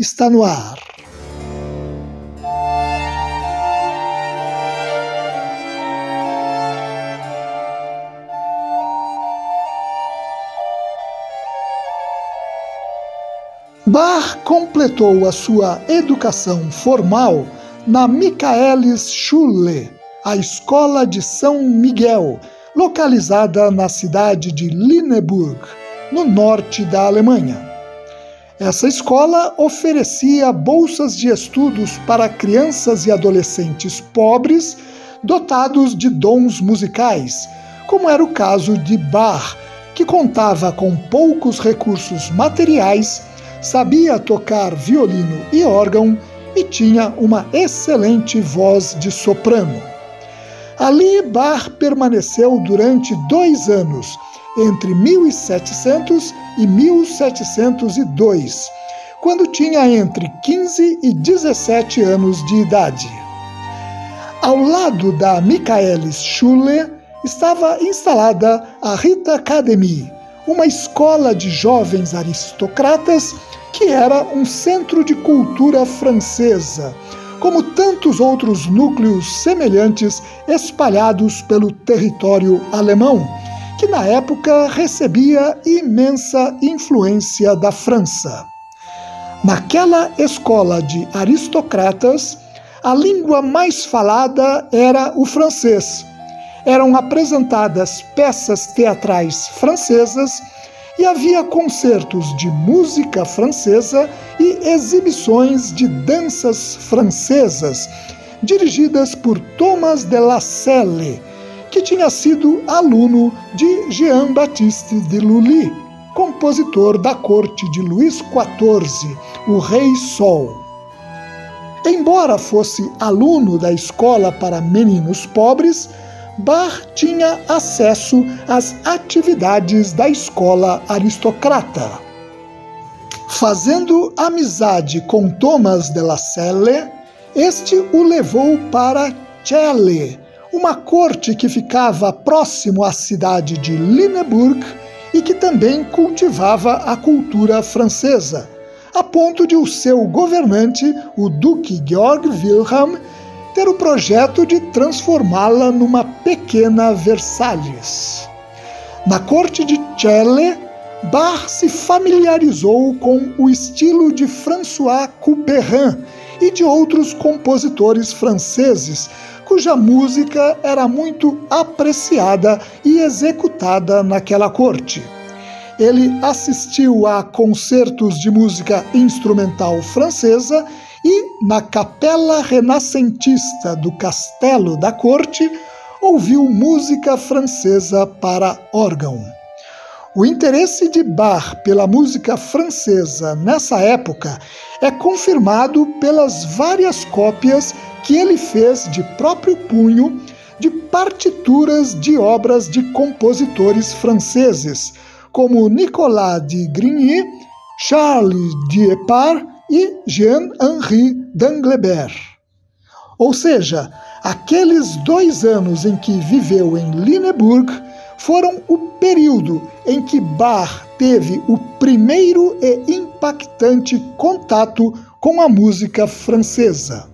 está no ar. Bach completou a sua educação formal na Michaelis Schule, a escola de São Miguel, localizada na cidade de Lüneburg, no norte da Alemanha. Essa escola oferecia bolsas de estudos para crianças e adolescentes pobres dotados de dons musicais, como era o caso de Bach, que contava com poucos recursos materiais, sabia tocar violino e órgão e tinha uma excelente voz de soprano. Ali, Bach permaneceu durante dois anos entre 1700 e 1702, quando tinha entre 15 e 17 anos de idade. Ao lado da Michaelis Schule estava instalada a Rita Academy, uma escola de jovens aristocratas que era um centro de cultura francesa, como tantos outros núcleos semelhantes espalhados pelo território alemão que na época recebia imensa influência da França. Naquela escola de aristocratas, a língua mais falada era o francês. Eram apresentadas peças teatrais francesas e havia concertos de música francesa e exibições de danças francesas, dirigidas por Thomas de la Selle, que tinha sido aluno de Jean-Baptiste de Lully, compositor da corte de Luís XIV, o Rei Sol. Embora fosse aluno da escola para meninos pobres, Bach tinha acesso às atividades da escola aristocrata. Fazendo amizade com Thomas de la Selle, este o levou para Celle, uma corte que ficava próximo à cidade de Lüneburg e que também cultivava a cultura francesa, a ponto de o seu governante, o Duque Georg Wilhelm, ter o projeto de transformá-la numa pequena Versalhes. Na corte de Celle, Bach se familiarizou com o estilo de François Couperin e de outros compositores franceses, cuja música era muito apreciada e executada naquela corte. Ele assistiu a concertos de música instrumental francesa e, na capela renascentista do castelo da corte, ouviu música francesa para órgão. O interesse de Bach pela música francesa nessa época é confirmado pelas várias cópias que ele fez de próprio punho de partituras de obras de compositores franceses, como Nicolas de Grigny, Charles Diepard e Jean-Henri d'Anglebert. Ou seja, aqueles dois anos em que viveu em Lüneburg foram o período em que Bach teve o primeiro e impactante contato com a música francesa.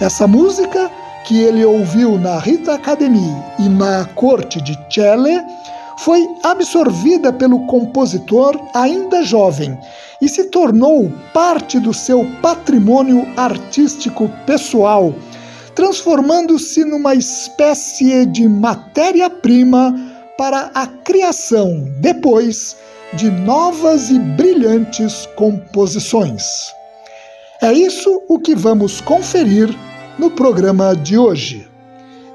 Essa música, que ele ouviu na Rita Academy e na corte de Celle, foi absorvida pelo compositor ainda jovem e se tornou parte do seu patrimônio artístico pessoal, transformando-se numa espécie de matéria-prima para a criação, depois, de novas e brilhantes composições. É isso o que vamos conferir no programa de hoje.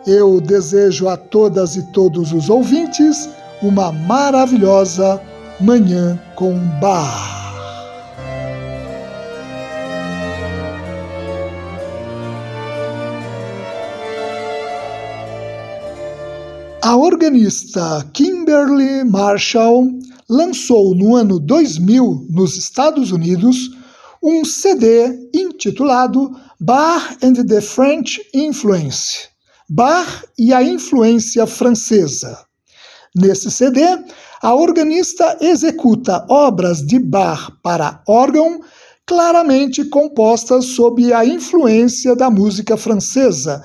Eu desejo a todas e todos os ouvintes uma maravilhosa Manhã com Bar. A organista Kimberly Marshall lançou no ano 2000 nos Estados Unidos um CD intitulado Bar and the French Influence Bar e a Influência Francesa. Nesse CD, a organista executa obras de Bach para órgão claramente compostas sob a influência da música francesa,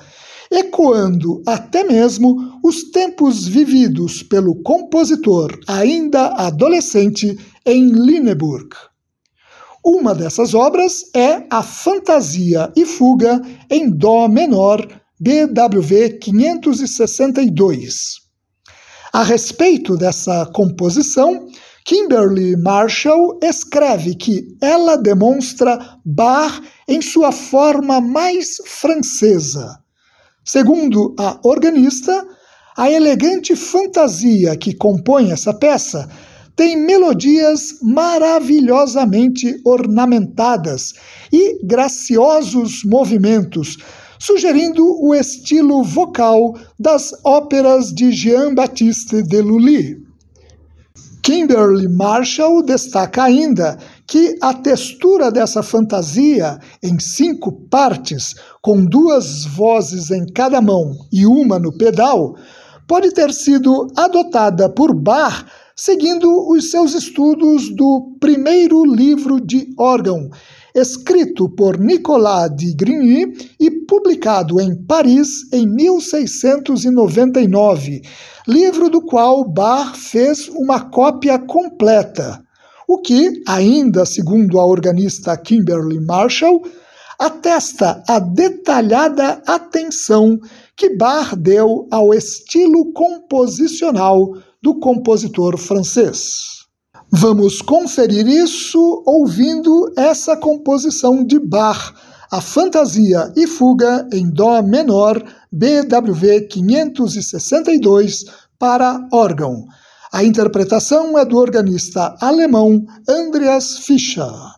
ecoando até mesmo os tempos vividos pelo compositor ainda adolescente em Lineburg. Uma dessas obras é a Fantasia e Fuga em Dó menor, BWV 562. A respeito dessa composição, Kimberly Marshall escreve que ela demonstra Bach em sua forma mais francesa. Segundo a organista, a elegante fantasia que compõe essa peça tem melodias maravilhosamente ornamentadas e graciosos movimentos sugerindo o estilo vocal das óperas de Jean-Baptiste Lully. Kimberly Marshall destaca ainda que a textura dessa fantasia, em cinco partes, com duas vozes em cada mão e uma no pedal, pode ter sido adotada por Bach seguindo os seus estudos do primeiro livro de órgão, escrito por Nicolas de Grigny e publicado em Paris em 1699, livro do qual Bach fez uma cópia completa, o que, ainda segundo a organista Kimberly Marshall, atesta a detalhada atenção que Bach deu ao estilo composicional do compositor francês. Vamos conferir isso ouvindo essa composição de Bach, a Fantasia e Fuga em Dó menor, BWV 562, para órgão. A interpretação é do organista alemão Andreas Fischer.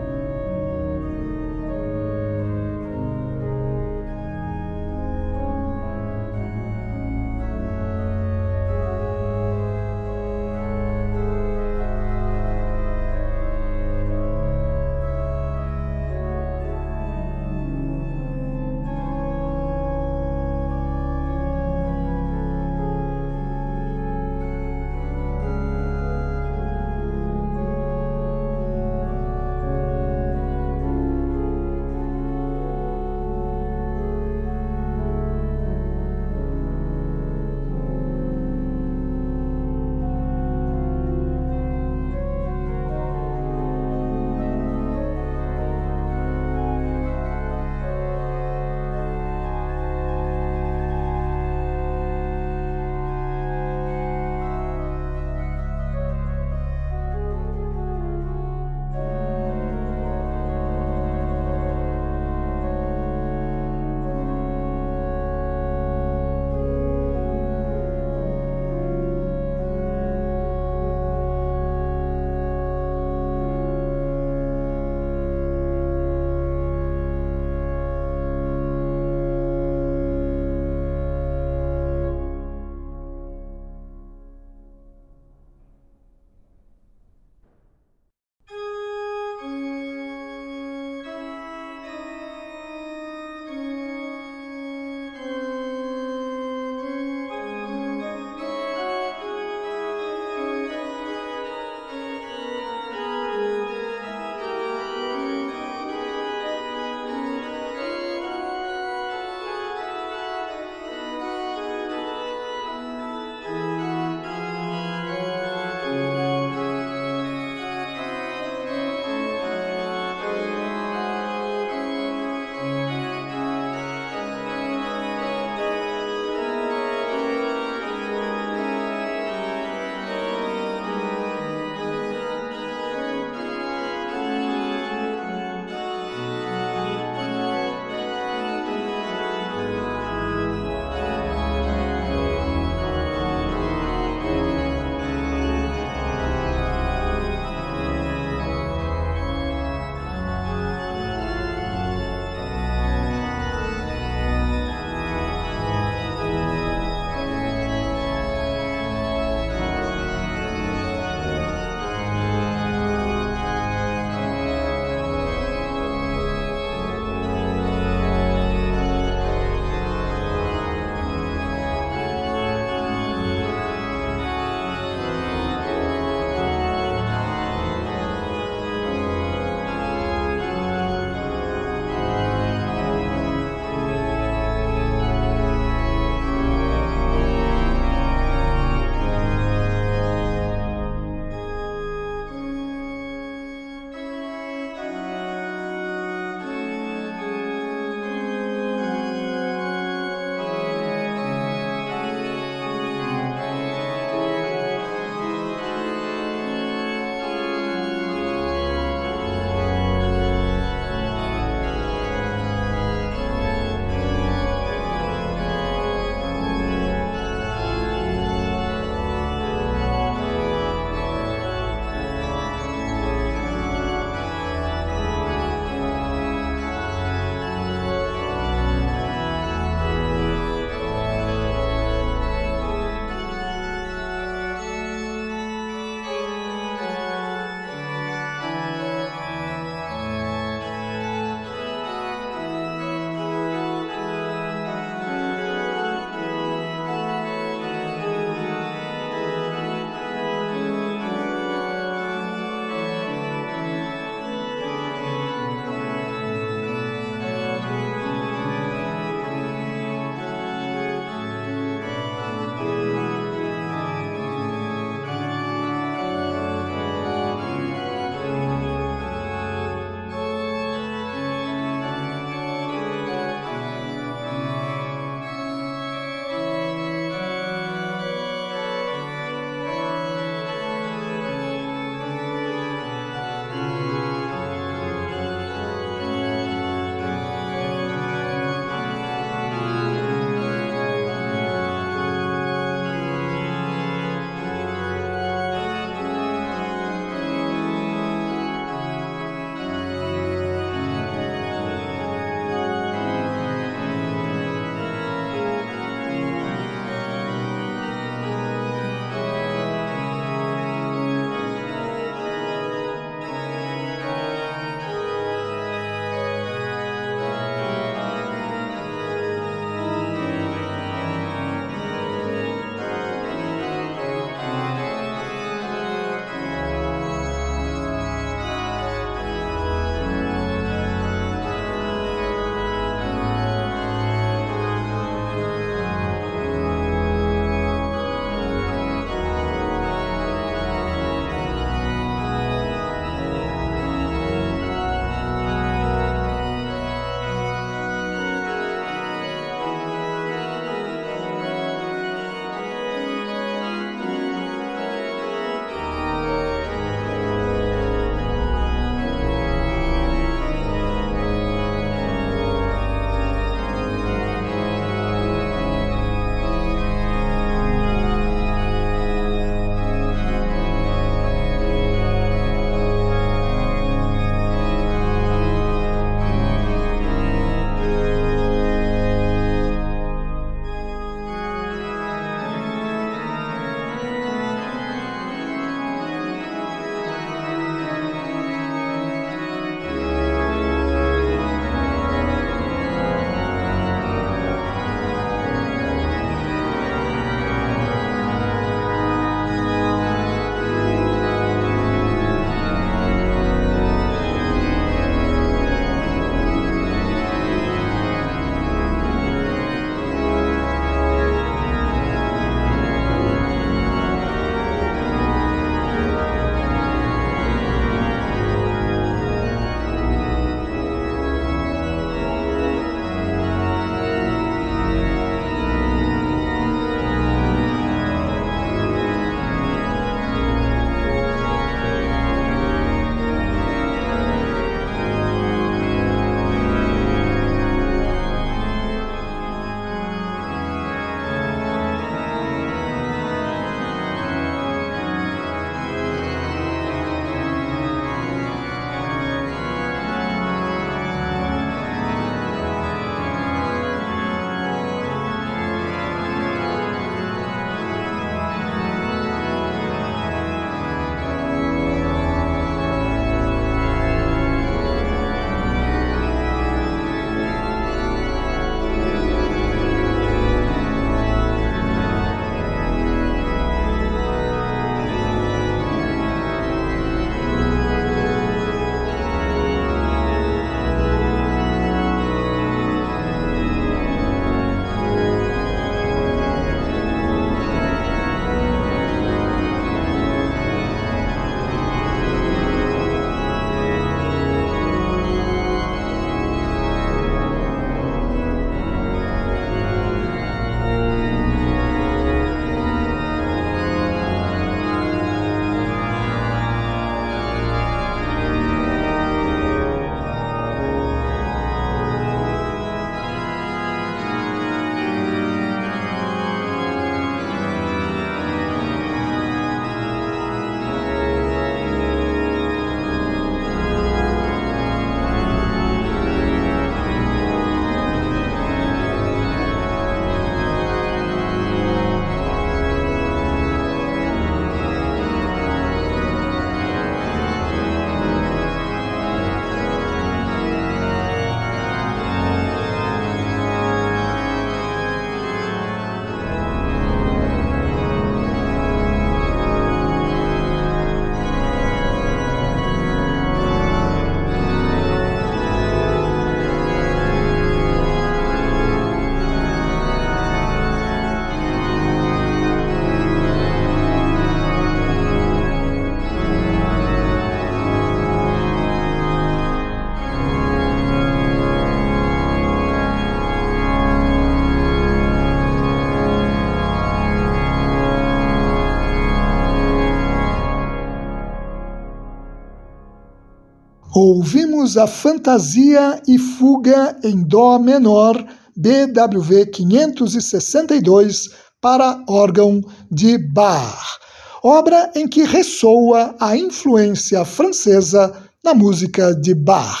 Ouvimos a Fantasia e Fuga em Dó menor, BWV 562, para órgão de Bach, obra em que ressoa a influência francesa na música de Bach.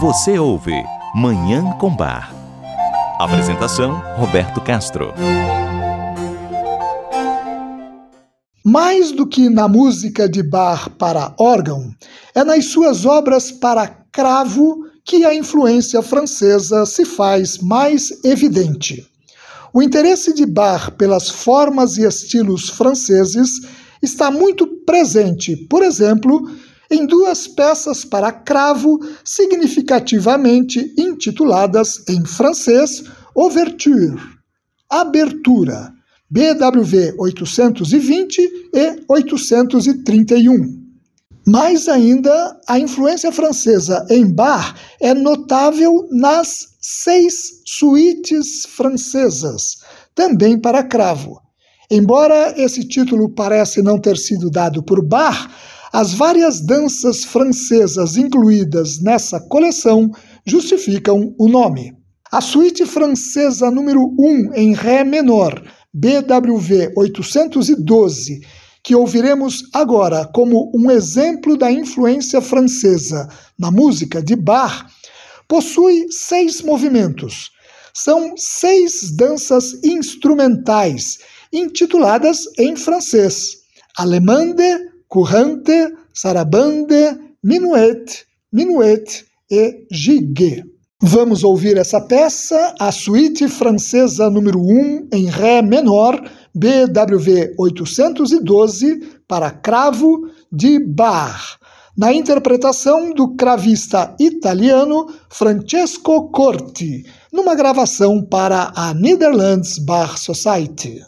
Você ouve Manhã com Bar. Apresentação: Roberto Castro. Mais do que na música de Bach para órgão, é nas suas obras para cravo que a influência francesa se faz mais evidente. O interesse de Bach pelas formas e estilos franceses está muito presente, por exemplo, em duas peças para cravo significativamente intituladas em francês Ouverture, Abertura, BWV 820 e 831. Mais ainda, a influência francesa em Bach é notável nas seis suítes francesas, também para cravo. Embora esse título parece não ter sido dado por Bach, as várias danças francesas incluídas nessa coleção justificam o nome. A suíte francesa número 1 em Ré menor, BWV 812, que ouviremos agora como um exemplo da influência francesa na música de Bach, possui seis movimentos. São seis danças instrumentais, intituladas em francês: Allemande, Courante, Sarabande, Minuet, Minuet e Gigue. Vamos ouvir essa peça, a suíte francesa número 1 em Ré menor, BWV 812, para cravo de Bach, na interpretação do cravista italiano Francesco Corti, numa gravação para a Netherlands Bar Society.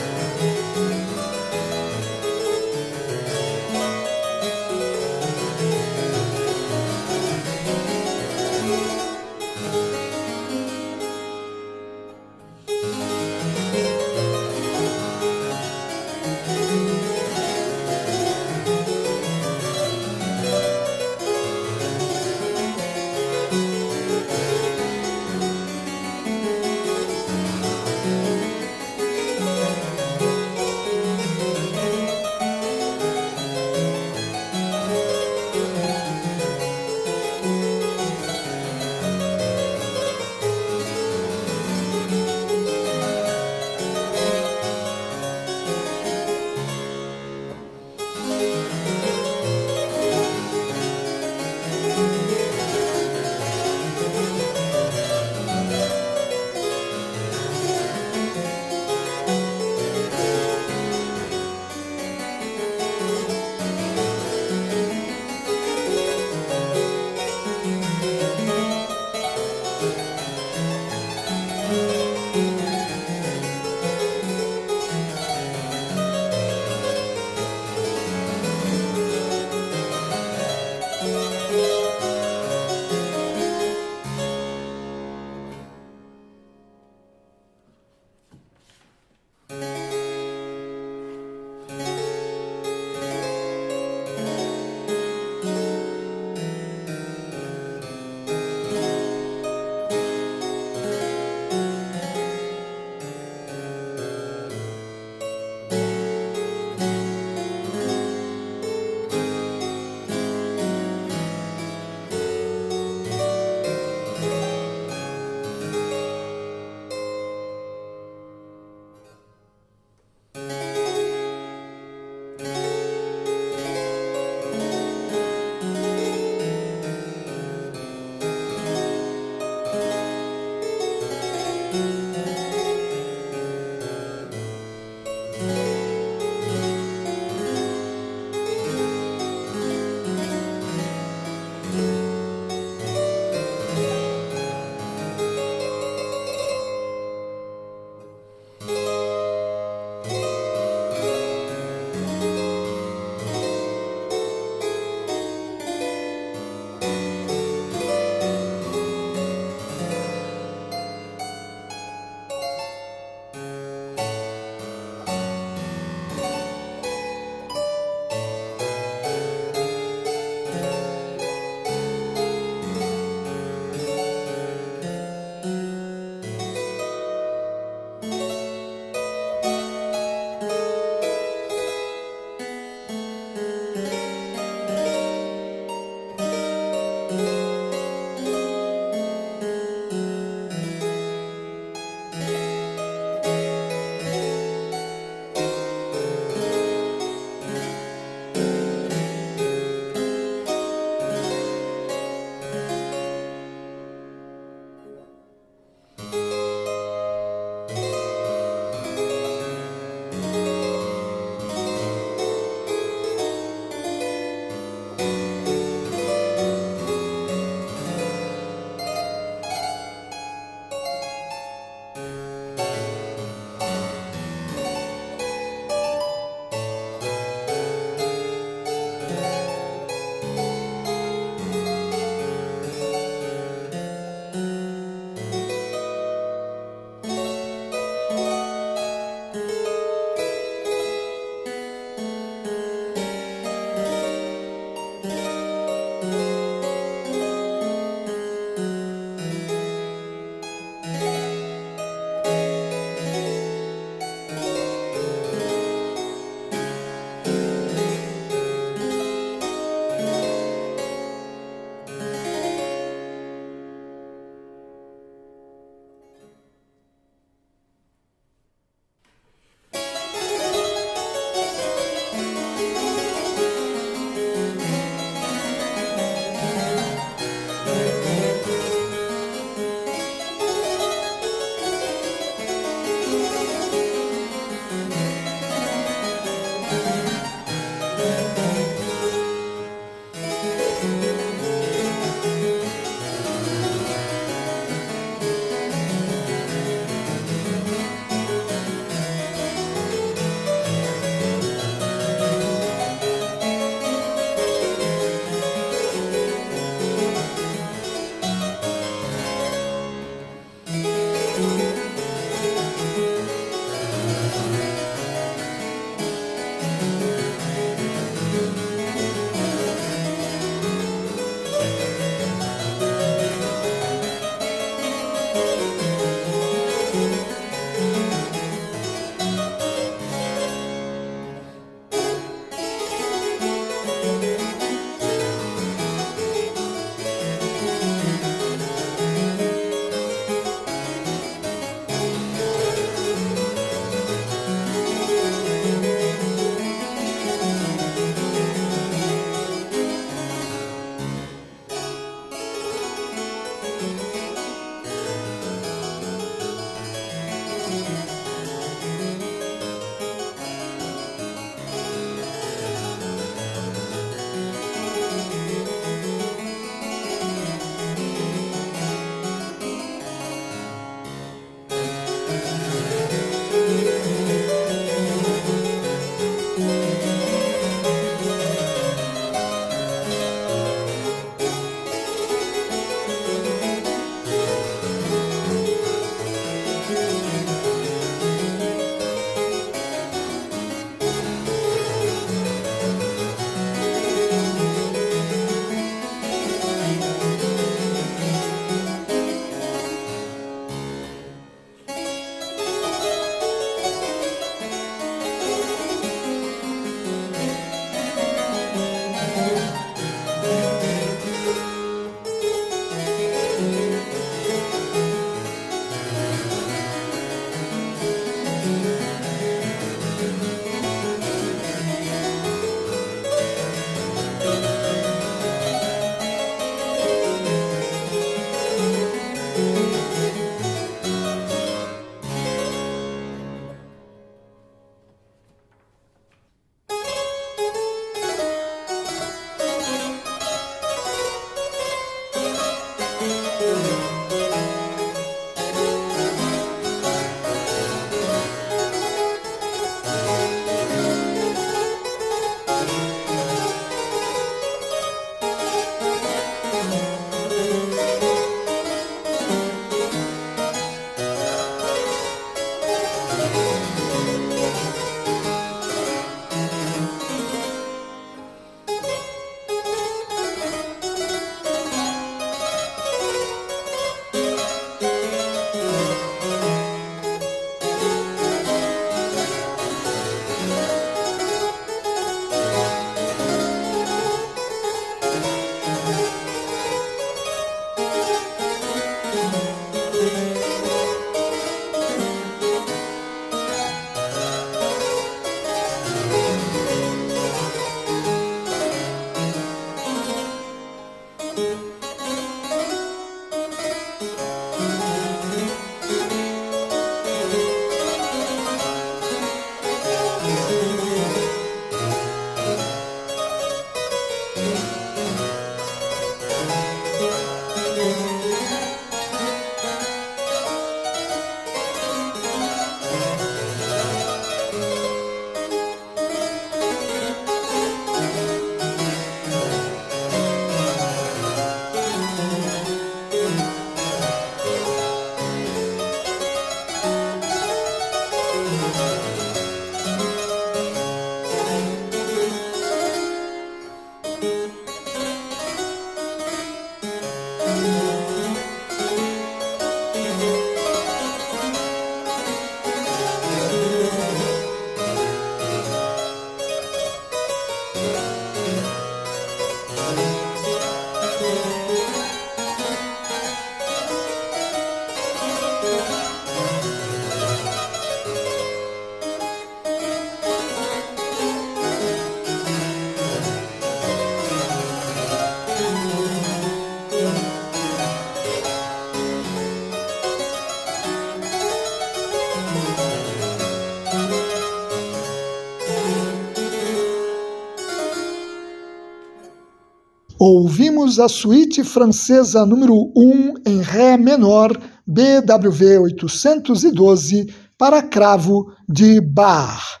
Ouvimos a suíte francesa número 1 em Ré menor, BWV 812, para cravo de Bach,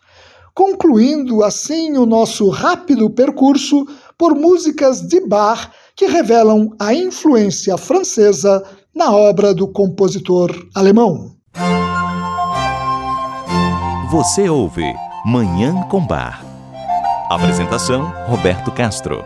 concluindo assim o nosso rápido percurso por músicas de Bach que revelam a influência francesa na obra do compositor alemão. Você ouve Manhã com Bar. Apresentação: Roberto Castro.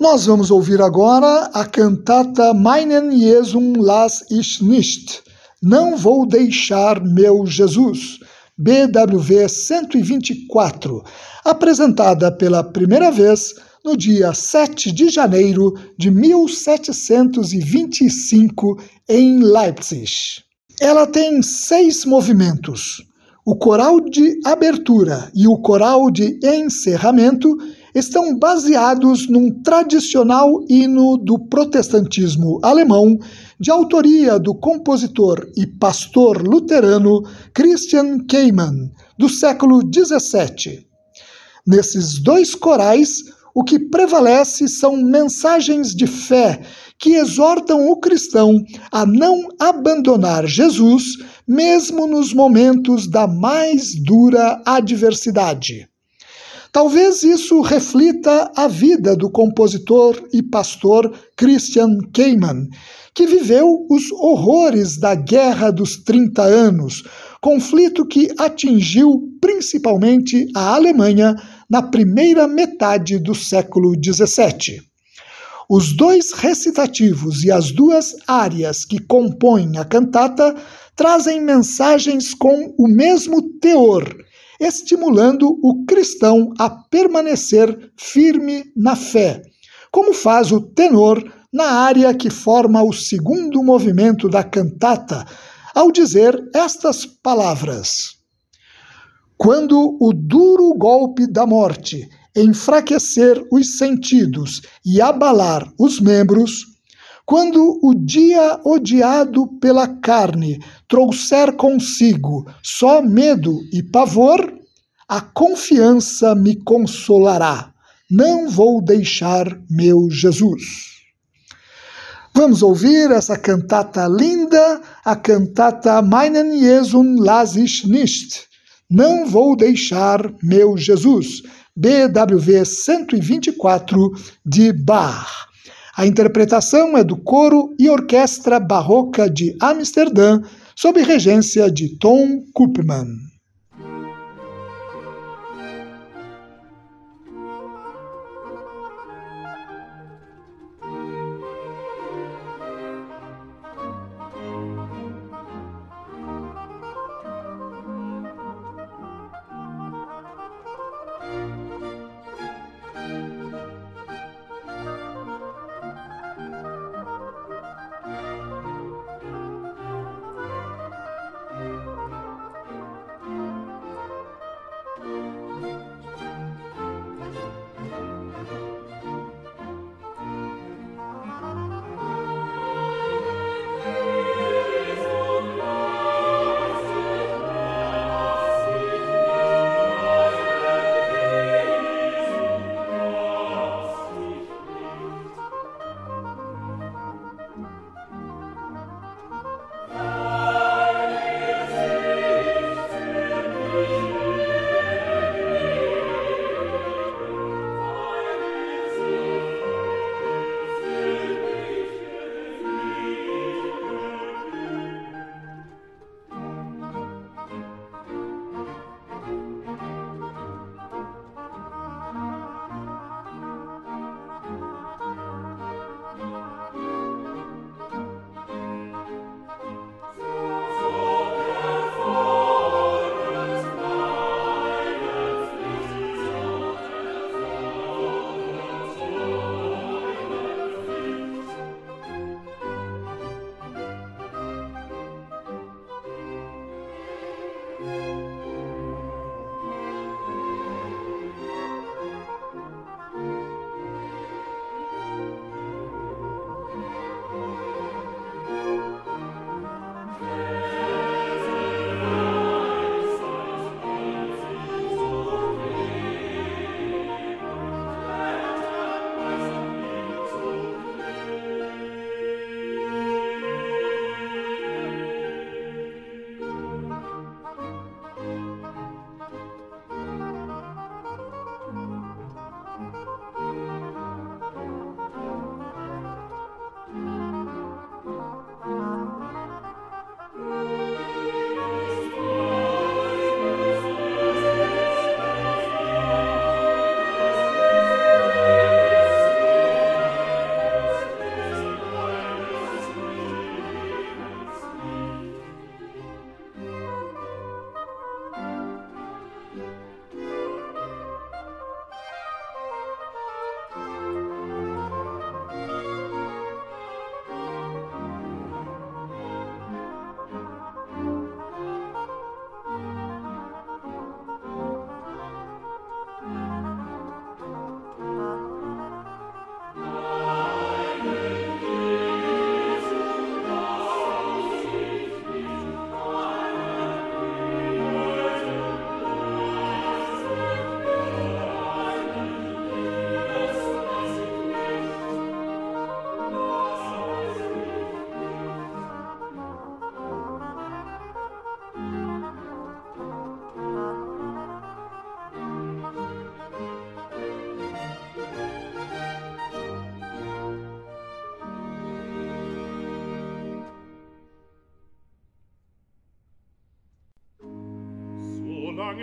Nós vamos ouvir agora a cantata Meinen Jesum las ich nicht. Não vou deixar meu Jesus. BWV 124, apresentada pela primeira vez no dia 7 de janeiro de 1725 em Leipzig. Ela tem seis movimentos. O coral de abertura e o coral de encerramento estão baseados num tradicional hino do protestantismo alemão, de autoria do compositor e pastor luterano Christian Keimann, do século XVII. Nesses dois corais, o que prevalece são mensagens de fé que exortam o cristão a não abandonar Jesus, mesmo nos momentos da mais dura adversidade. Talvez isso reflita a vida do compositor e pastor Christian Keimann, que viveu os horrores da Guerra dos 30 Anos, conflito que atingiu principalmente a Alemanha na primeira metade do século XVII. Os dois recitativos e as duas áreas que compõem a cantata trazem mensagens com o mesmo teor, estimulando o cristão a permanecer firme na fé, como faz o tenor na área que forma o segundo movimento da cantata, ao dizer estas palavras: Quando o duro golpe da morte enfraquecer os sentidos e abalar os membros, quando o dia odiado pela carne trouxer consigo só medo e pavor, a confiança me consolará. Não vou deixar meu Jesus. Vamos ouvir essa cantata linda, a cantata Meinen Jesum las ich nicht. Não vou deixar meu Jesus BWV 124 de Bach. A interpretação é do coro e orquestra barroca de Amsterdã, sob regência de Tom Koopman.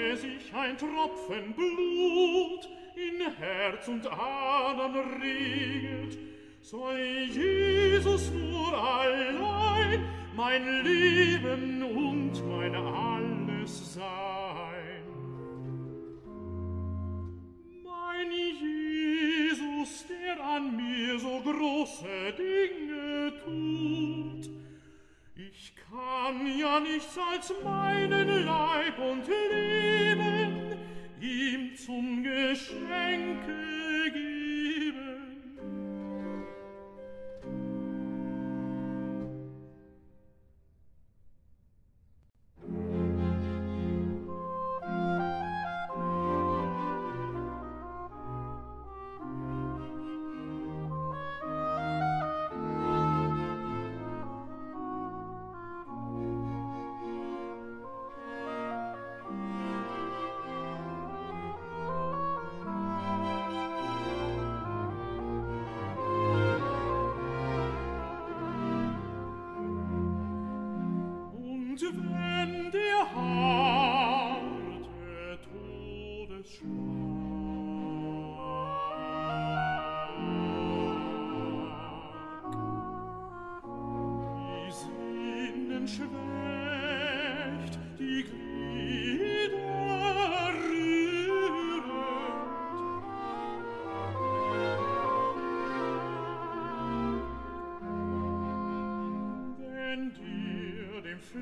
rege sich ein Tropfen Blut in Herz und Adern regelt, sei Jesus nur allein mein Leben und mein Alles sein. Mein Jesus, der an mir so große Dinge tut, ich kann ja nichts als meinen Leib und Leben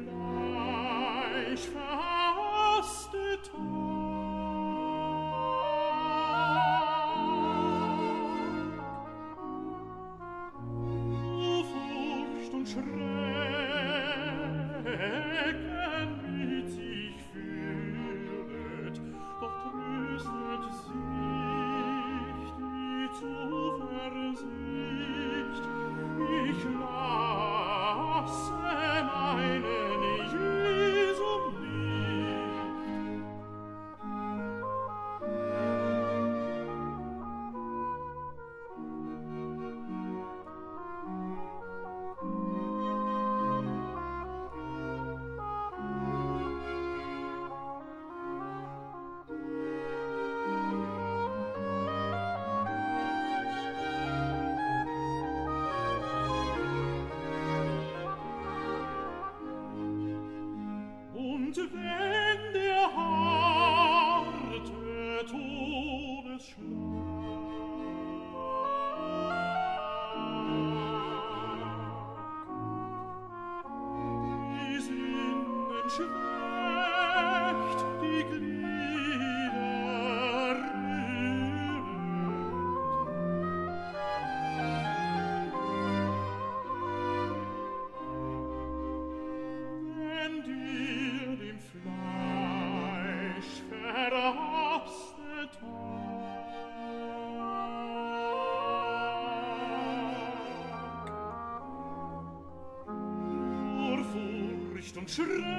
fly. True.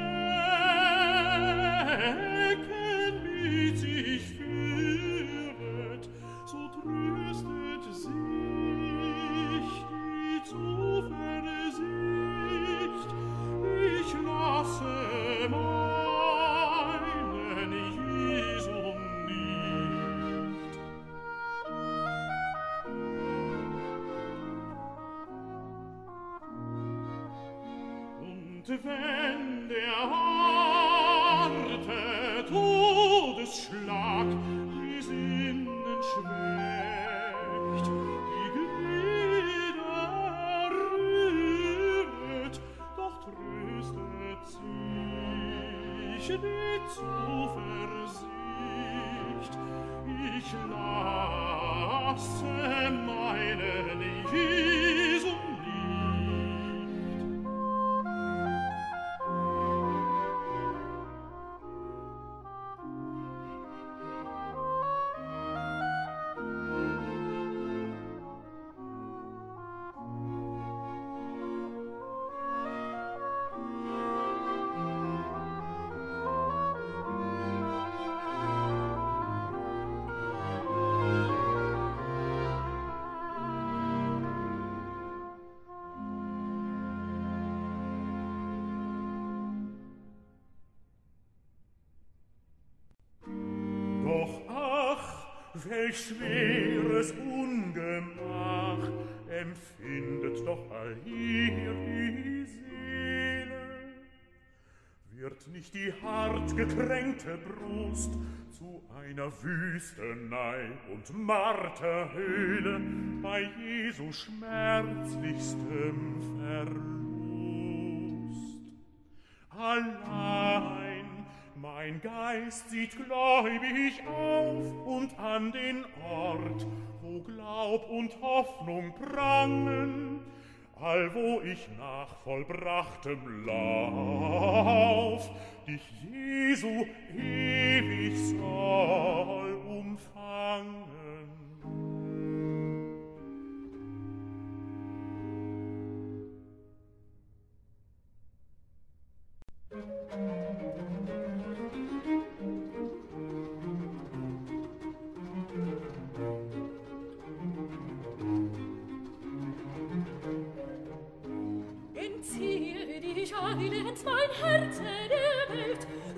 schweres Ungemach empfindet doch all hier die Seele. Wird nicht die hart gekränkte Brust zu einer Wüstenei und Marterhöhle bei Jesu schmerzlichstem Verlust? Geist sieht gläubig auf und an den Ort, wo Glaub und Hoffnung prangen, allwo ich nach vollbrachtem Lauf dich Jesu ewig soll umfangen.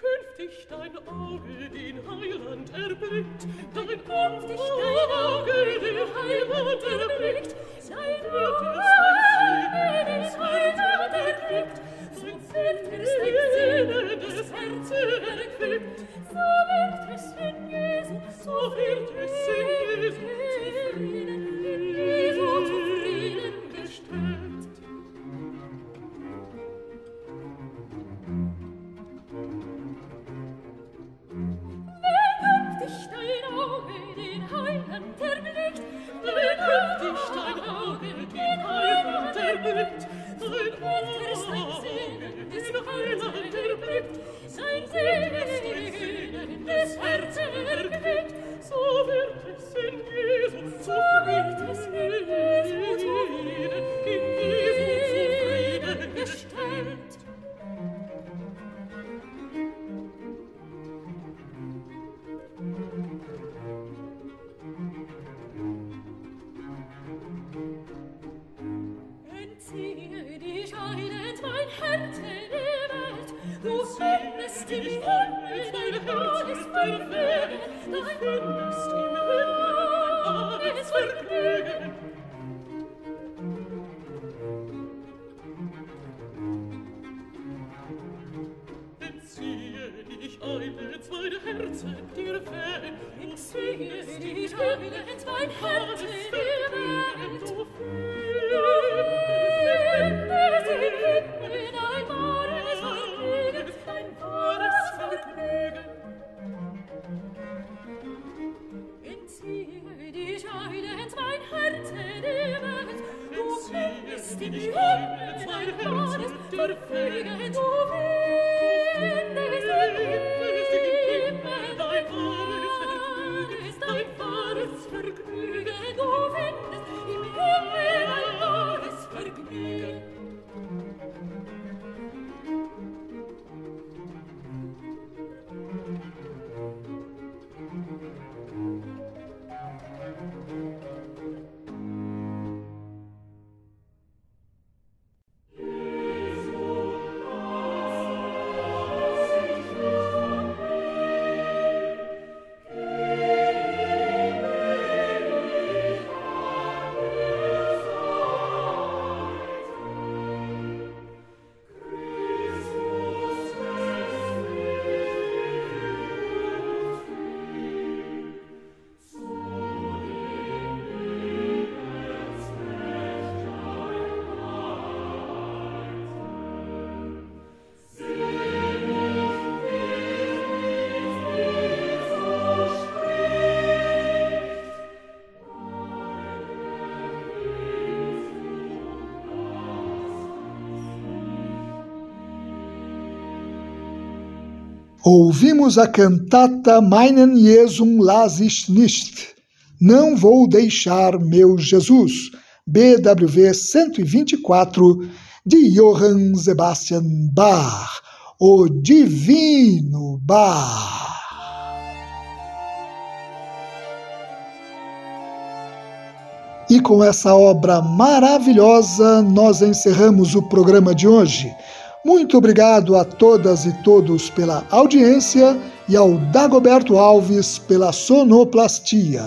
künftig dein Auge den Heiland erblickt, dein künftig dein Auge den Heiland erblickt, sein Wort ist dein Segen, dein Heiland erblickt, sein Segen ist dein Segen, das Herz erquickt, so wird es in Jesu, so wird es in Jesu, zufrieden in Jesu, Heiland, der Blick, sein Heiland, des Heiland, Ouvimos a cantata Meinen Jesum las ich nicht. Não vou deixar meu Jesus. BWV 124 de Johann Sebastian Bach, o Divino Bach. E com essa obra maravilhosa, nós encerramos o programa de hoje. Muito obrigado a todas e todos pela audiência e ao Dagoberto Alves pela sonoplastia.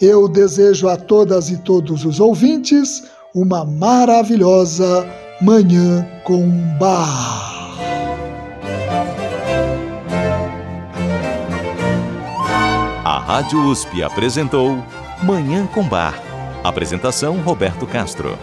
Eu desejo a todas e todos os ouvintes uma maravilhosa Manhã com Bar. A Rádio USP apresentou Manhã com Bar. Apresentação Roberto Castro.